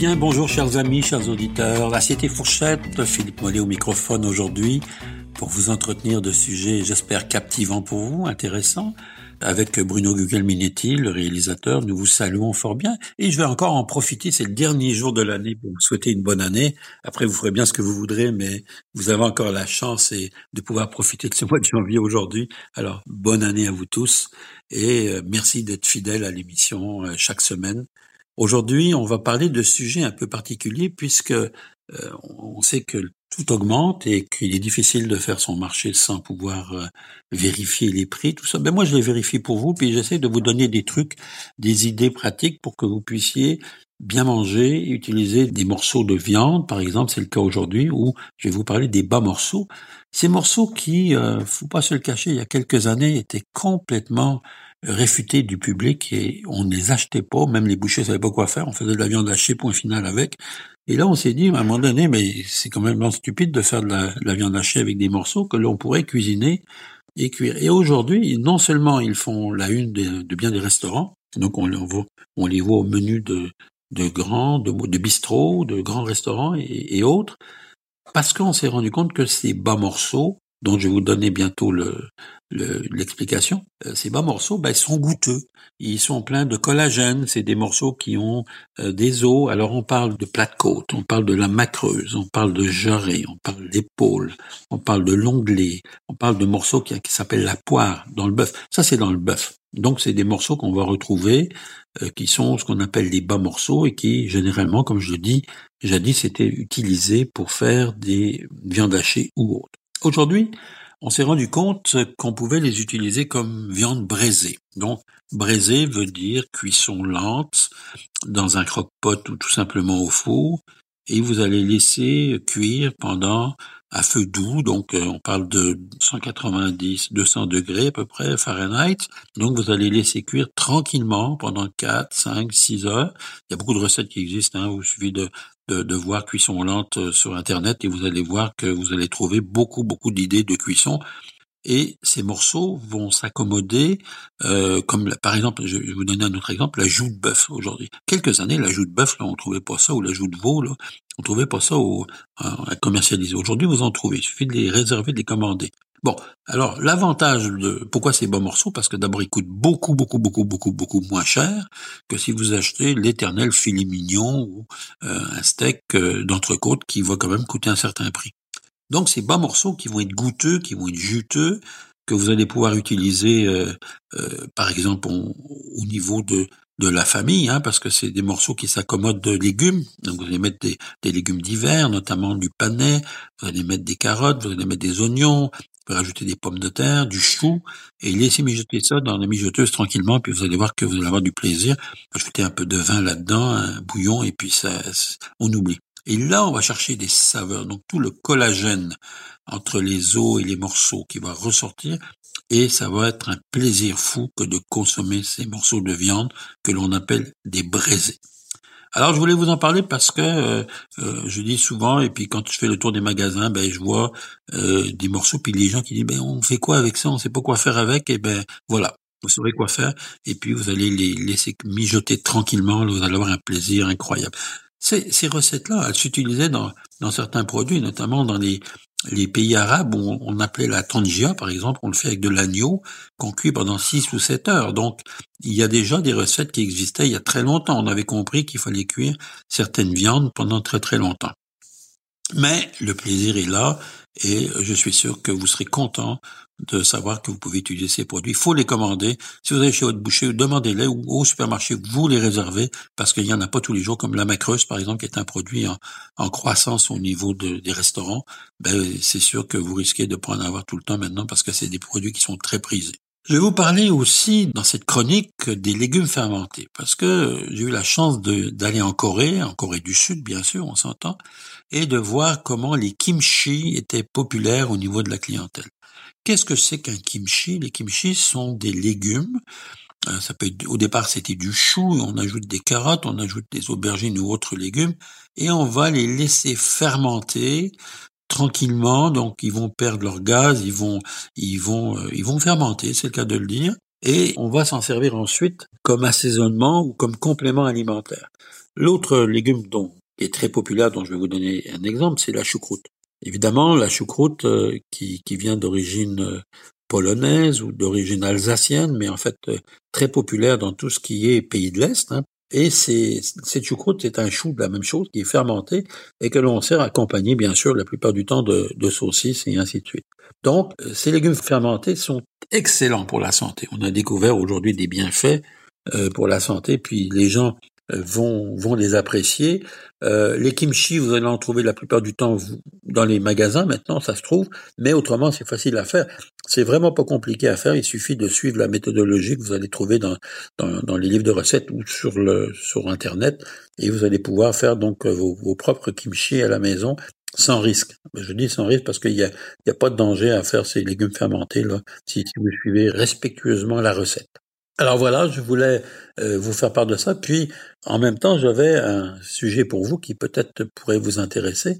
bien, bonjour chers amis, chers auditeurs. L'assiette et fourchette, Philippe Mollet au microphone aujourd'hui pour vous entretenir de sujets, j'espère, captivants pour vous, intéressants. Avec Bruno Gugelminetti, le réalisateur, nous vous saluons fort bien. Et je vais encore en profiter, c'est le dernier jour de l'année pour vous souhaiter une bonne année. Après, vous ferez bien ce que vous voudrez, mais vous avez encore la chance de pouvoir profiter de ce mois de janvier aujourd'hui. Alors, bonne année à vous tous et euh, merci d'être fidèles à l'émission euh, chaque semaine. Aujourd'hui, on va parler de sujets un peu particuliers puisque euh, on sait que tout augmente et qu'il est difficile de faire son marché sans pouvoir euh, vérifier les prix, tout ça. Ben moi, je les vérifie pour vous, puis j'essaie de vous donner des trucs, des idées pratiques pour que vous puissiez bien manger, utiliser des morceaux de viande, par exemple, c'est le cas aujourd'hui, où je vais vous parler des bas morceaux. Ces morceaux qui, euh, faut pas se le cacher, il y a quelques années, étaient complètement réfutés du public et on ne les achetait pas, même les bouchers savaient pas quoi faire, on faisait de la viande hachée point final avec. Et là, on s'est dit, à un moment donné, mais c'est quand même stupide de faire de la, viande hachée avec des morceaux que l'on pourrait cuisiner et cuire. Et aujourd'hui, non seulement ils font la une de, bien des restaurants, donc on, les voit au menu de, de grands, de, de bistrots, de grands restaurants et, et autres, parce qu'on s'est rendu compte que ces bas morceaux dont je vais vous donner bientôt l'explication. Le, euh, ces bas morceaux, ben, ils sont goûteux. Ils sont pleins de collagène. C'est des morceaux qui ont euh, des os. Alors on parle de plate côte, on parle de la macreuse, on parle de jarret, on parle d'épaule, on parle de l'onglet, on parle de morceaux qui, qui s'appellent la poire dans le bœuf. Ça c'est dans le bœuf. Donc c'est des morceaux qu'on va retrouver, euh, qui sont ce qu'on appelle des bas morceaux et qui généralement, comme je le dis, jadis c'était utilisé pour faire des viandes hachées ou autres. Aujourd'hui, on s'est rendu compte qu'on pouvait les utiliser comme viande braisée. Donc, braisée veut dire cuisson lente dans un croque-pot ou tout simplement au four, et vous allez laisser cuire pendant à feu doux, donc euh, on parle de 190, 200 degrés à peu près Fahrenheit. Donc vous allez laisser cuire tranquillement pendant 4, 5, 6 heures. Il y a beaucoup de recettes qui existent, hein. il suffit de, de, voir cuisson lente euh, sur Internet et vous allez voir que vous allez trouver beaucoup, beaucoup d'idées de cuisson. Et ces morceaux vont s'accommoder, euh, comme par exemple, je vais vous donner un autre exemple, la joue de bœuf aujourd'hui. Quelques années, la joue de bœuf, là, on trouvait pas ça, ou la joue de veau, là, on trouvait pas ça à commercialiser. Aujourd'hui, vous en trouvez. Il suffit de les réserver, de les commander. Bon, alors l'avantage de pourquoi ces bons morceaux? Parce que d'abord ils coûtent beaucoup, beaucoup, beaucoup, beaucoup, beaucoup moins cher que si vous achetez l'éternel filet mignon ou euh, un steak euh, d'entrecôte qui va quand même coûter un certain prix. Donc ces bas morceaux qui vont être goûteux, qui vont être juteux, que vous allez pouvoir utiliser, euh, par exemple, au niveau de de la famille, hein, parce que c'est des morceaux qui s'accommodent de légumes. Donc vous allez mettre des, des légumes d'hiver, notamment du panais, vous allez mettre des carottes, vous allez mettre des oignons, pouvez rajouter des pommes de terre, du chou, et laisser mijoter ça dans la mijoteuse tranquillement, puis vous allez voir que vous allez avoir du plaisir. Ajouter un peu de vin là-dedans, un bouillon, et puis ça, on oublie. Et là, on va chercher des saveurs. Donc tout le collagène entre les os et les morceaux qui va ressortir, et ça va être un plaisir fou que de consommer ces morceaux de viande que l'on appelle des braisés. Alors je voulais vous en parler parce que euh, euh, je dis souvent et puis quand je fais le tour des magasins, ben je vois euh, des morceaux puis les gens qui disent ben on fait quoi avec ça, on sait pas quoi faire avec. Et ben voilà, vous saurez quoi faire. Et puis vous allez les laisser mijoter tranquillement, vous allez avoir un plaisir incroyable. Ces, ces recettes-là, elles s'utilisaient dans, dans certains produits, notamment dans les, les pays arabes on appelait la tangia, par exemple, on le fait avec de l'agneau qu'on cuit pendant 6 ou 7 heures. Donc, il y a déjà des recettes qui existaient il y a très longtemps. On avait compris qu'il fallait cuire certaines viandes pendant très très longtemps. Mais le plaisir est là et je suis sûr que vous serez content de savoir que vous pouvez utiliser ces produits. Il faut les commander. Si vous allez chez votre boucher, demandez-les ou au supermarché, vous les réservez parce qu'il n'y en a pas tous les jours, comme la macreuse, par exemple, qui est un produit en, croissance au niveau des restaurants. Ben, c'est sûr que vous risquez de ne pas en avoir tout le temps maintenant parce que c'est des produits qui sont très prisés. Je vais vous parler aussi dans cette chronique des légumes fermentés, parce que j'ai eu la chance d'aller en Corée, en Corée du Sud bien sûr, on s'entend, et de voir comment les kimchi étaient populaires au niveau de la clientèle. Qu'est-ce que c'est qu'un kimchi? Les kimchi sont des légumes. Euh, au départ, c'était du chou, on ajoute des carottes, on ajoute des aubergines ou autres légumes, et on va les laisser fermenter tranquillement. Donc, ils vont perdre leur gaz, ils vont, ils vont, euh, ils vont fermenter, c'est le cas de le dire. Et on va s'en servir ensuite comme assaisonnement ou comme complément alimentaire. L'autre légume dont, qui est très populaire, dont je vais vous donner un exemple, c'est la choucroute. Évidemment, la choucroute euh, qui, qui vient d'origine euh, polonaise ou d'origine alsacienne, mais en fait euh, très populaire dans tout ce qui est pays de l'Est. Hein. Et c'est, cette choucroute, c'est un chou de la même chose qui est fermenté et que l'on sert accompagné, bien sûr, la plupart du temps de, de saucisses et ainsi de suite. Donc, ces légumes fermentés sont excellents pour la santé. On a découvert aujourd'hui des bienfaits pour la santé, puis les gens vont, vont les apprécier. Euh, les kimchi, vous allez en trouver la plupart du temps dans les magasins maintenant, ça se trouve, mais autrement c'est facile à faire. C'est vraiment pas compliqué à faire. Il suffit de suivre la méthodologie que vous allez trouver dans, dans, dans les livres de recettes ou sur le sur internet, et vous allez pouvoir faire donc vos, vos propres kimchi à la maison sans risque. Je dis sans risque parce qu'il y a, y a pas de danger à faire ces légumes fermentés là si, si vous suivez respectueusement la recette. Alors voilà, je voulais euh, vous faire part de ça. Puis, en même temps, j'avais un sujet pour vous qui peut-être pourrait vous intéresser.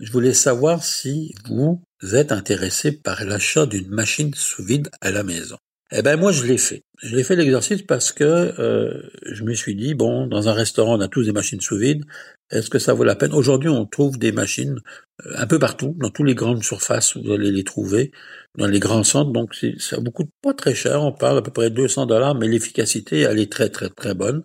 Je voulais savoir si vous êtes intéressé par l'achat d'une machine sous vide à la maison. Eh ben moi, je l'ai fait. Je l'ai fait l'exercice parce que euh, je me suis dit bon, dans un restaurant, on a tous des machines sous vide. Est-ce que ça vaut la peine? Aujourd'hui, on trouve des machines euh, un peu partout, dans toutes les grandes surfaces, vous allez les trouver, dans les grands centres. Donc, ça coûte pas très cher. On parle à peu près 200 dollars, mais l'efficacité, elle est très très très bonne.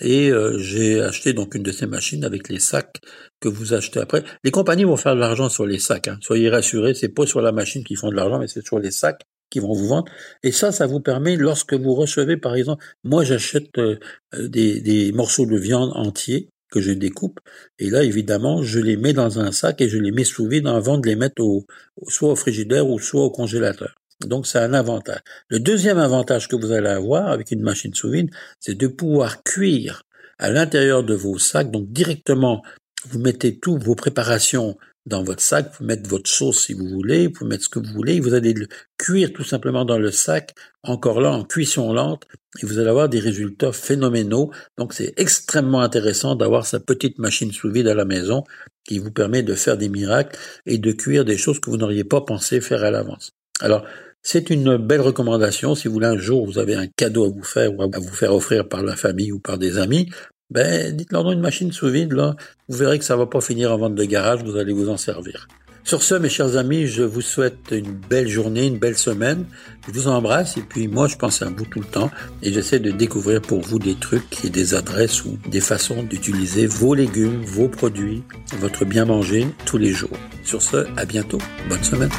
Et euh, j'ai acheté donc une de ces machines avec les sacs que vous achetez après. Les compagnies vont faire de l'argent sur les sacs. Hein. Soyez rassurés, c'est pas sur la machine qu'ils font de l'argent, mais c'est sur les sacs qui vont vous vendre. Et ça, ça vous permet, lorsque vous recevez, par exemple, moi j'achète euh, des, des morceaux de viande entiers que je découpe. Et là, évidemment, je les mets dans un sac et je les mets sous vide avant de les mettre au, soit au frigidaire ou soit au congélateur. Donc, c'est un avantage. Le deuxième avantage que vous allez avoir avec une machine sous vide, c'est de pouvoir cuire à l'intérieur de vos sacs. Donc, directement, vous mettez toutes vos préparations dans votre sac, vous mettez votre sauce si vous voulez, vous mettez ce que vous voulez, vous allez le cuire tout simplement dans le sac, encore là en cuisson lente, et vous allez avoir des résultats phénoménaux. Donc c'est extrêmement intéressant d'avoir sa petite machine sous vide à la maison qui vous permet de faire des miracles et de cuire des choses que vous n'auriez pas pensé faire à l'avance. Alors, c'est une belle recommandation. Si vous voulez un jour, vous avez un cadeau à vous faire ou à vous faire offrir par la famille ou par des amis, ben, dites-leur dans une machine sous vide, là, vous verrez que ça va pas finir en vente de garage, vous allez vous en servir. Sur ce, mes chers amis, je vous souhaite une belle journée, une belle semaine. Je vous embrasse et puis moi, je pense à vous tout le temps et j'essaie de découvrir pour vous des trucs et des adresses ou des façons d'utiliser vos légumes, vos produits, votre bien manger tous les jours. Sur ce, à bientôt. Bonne semaine.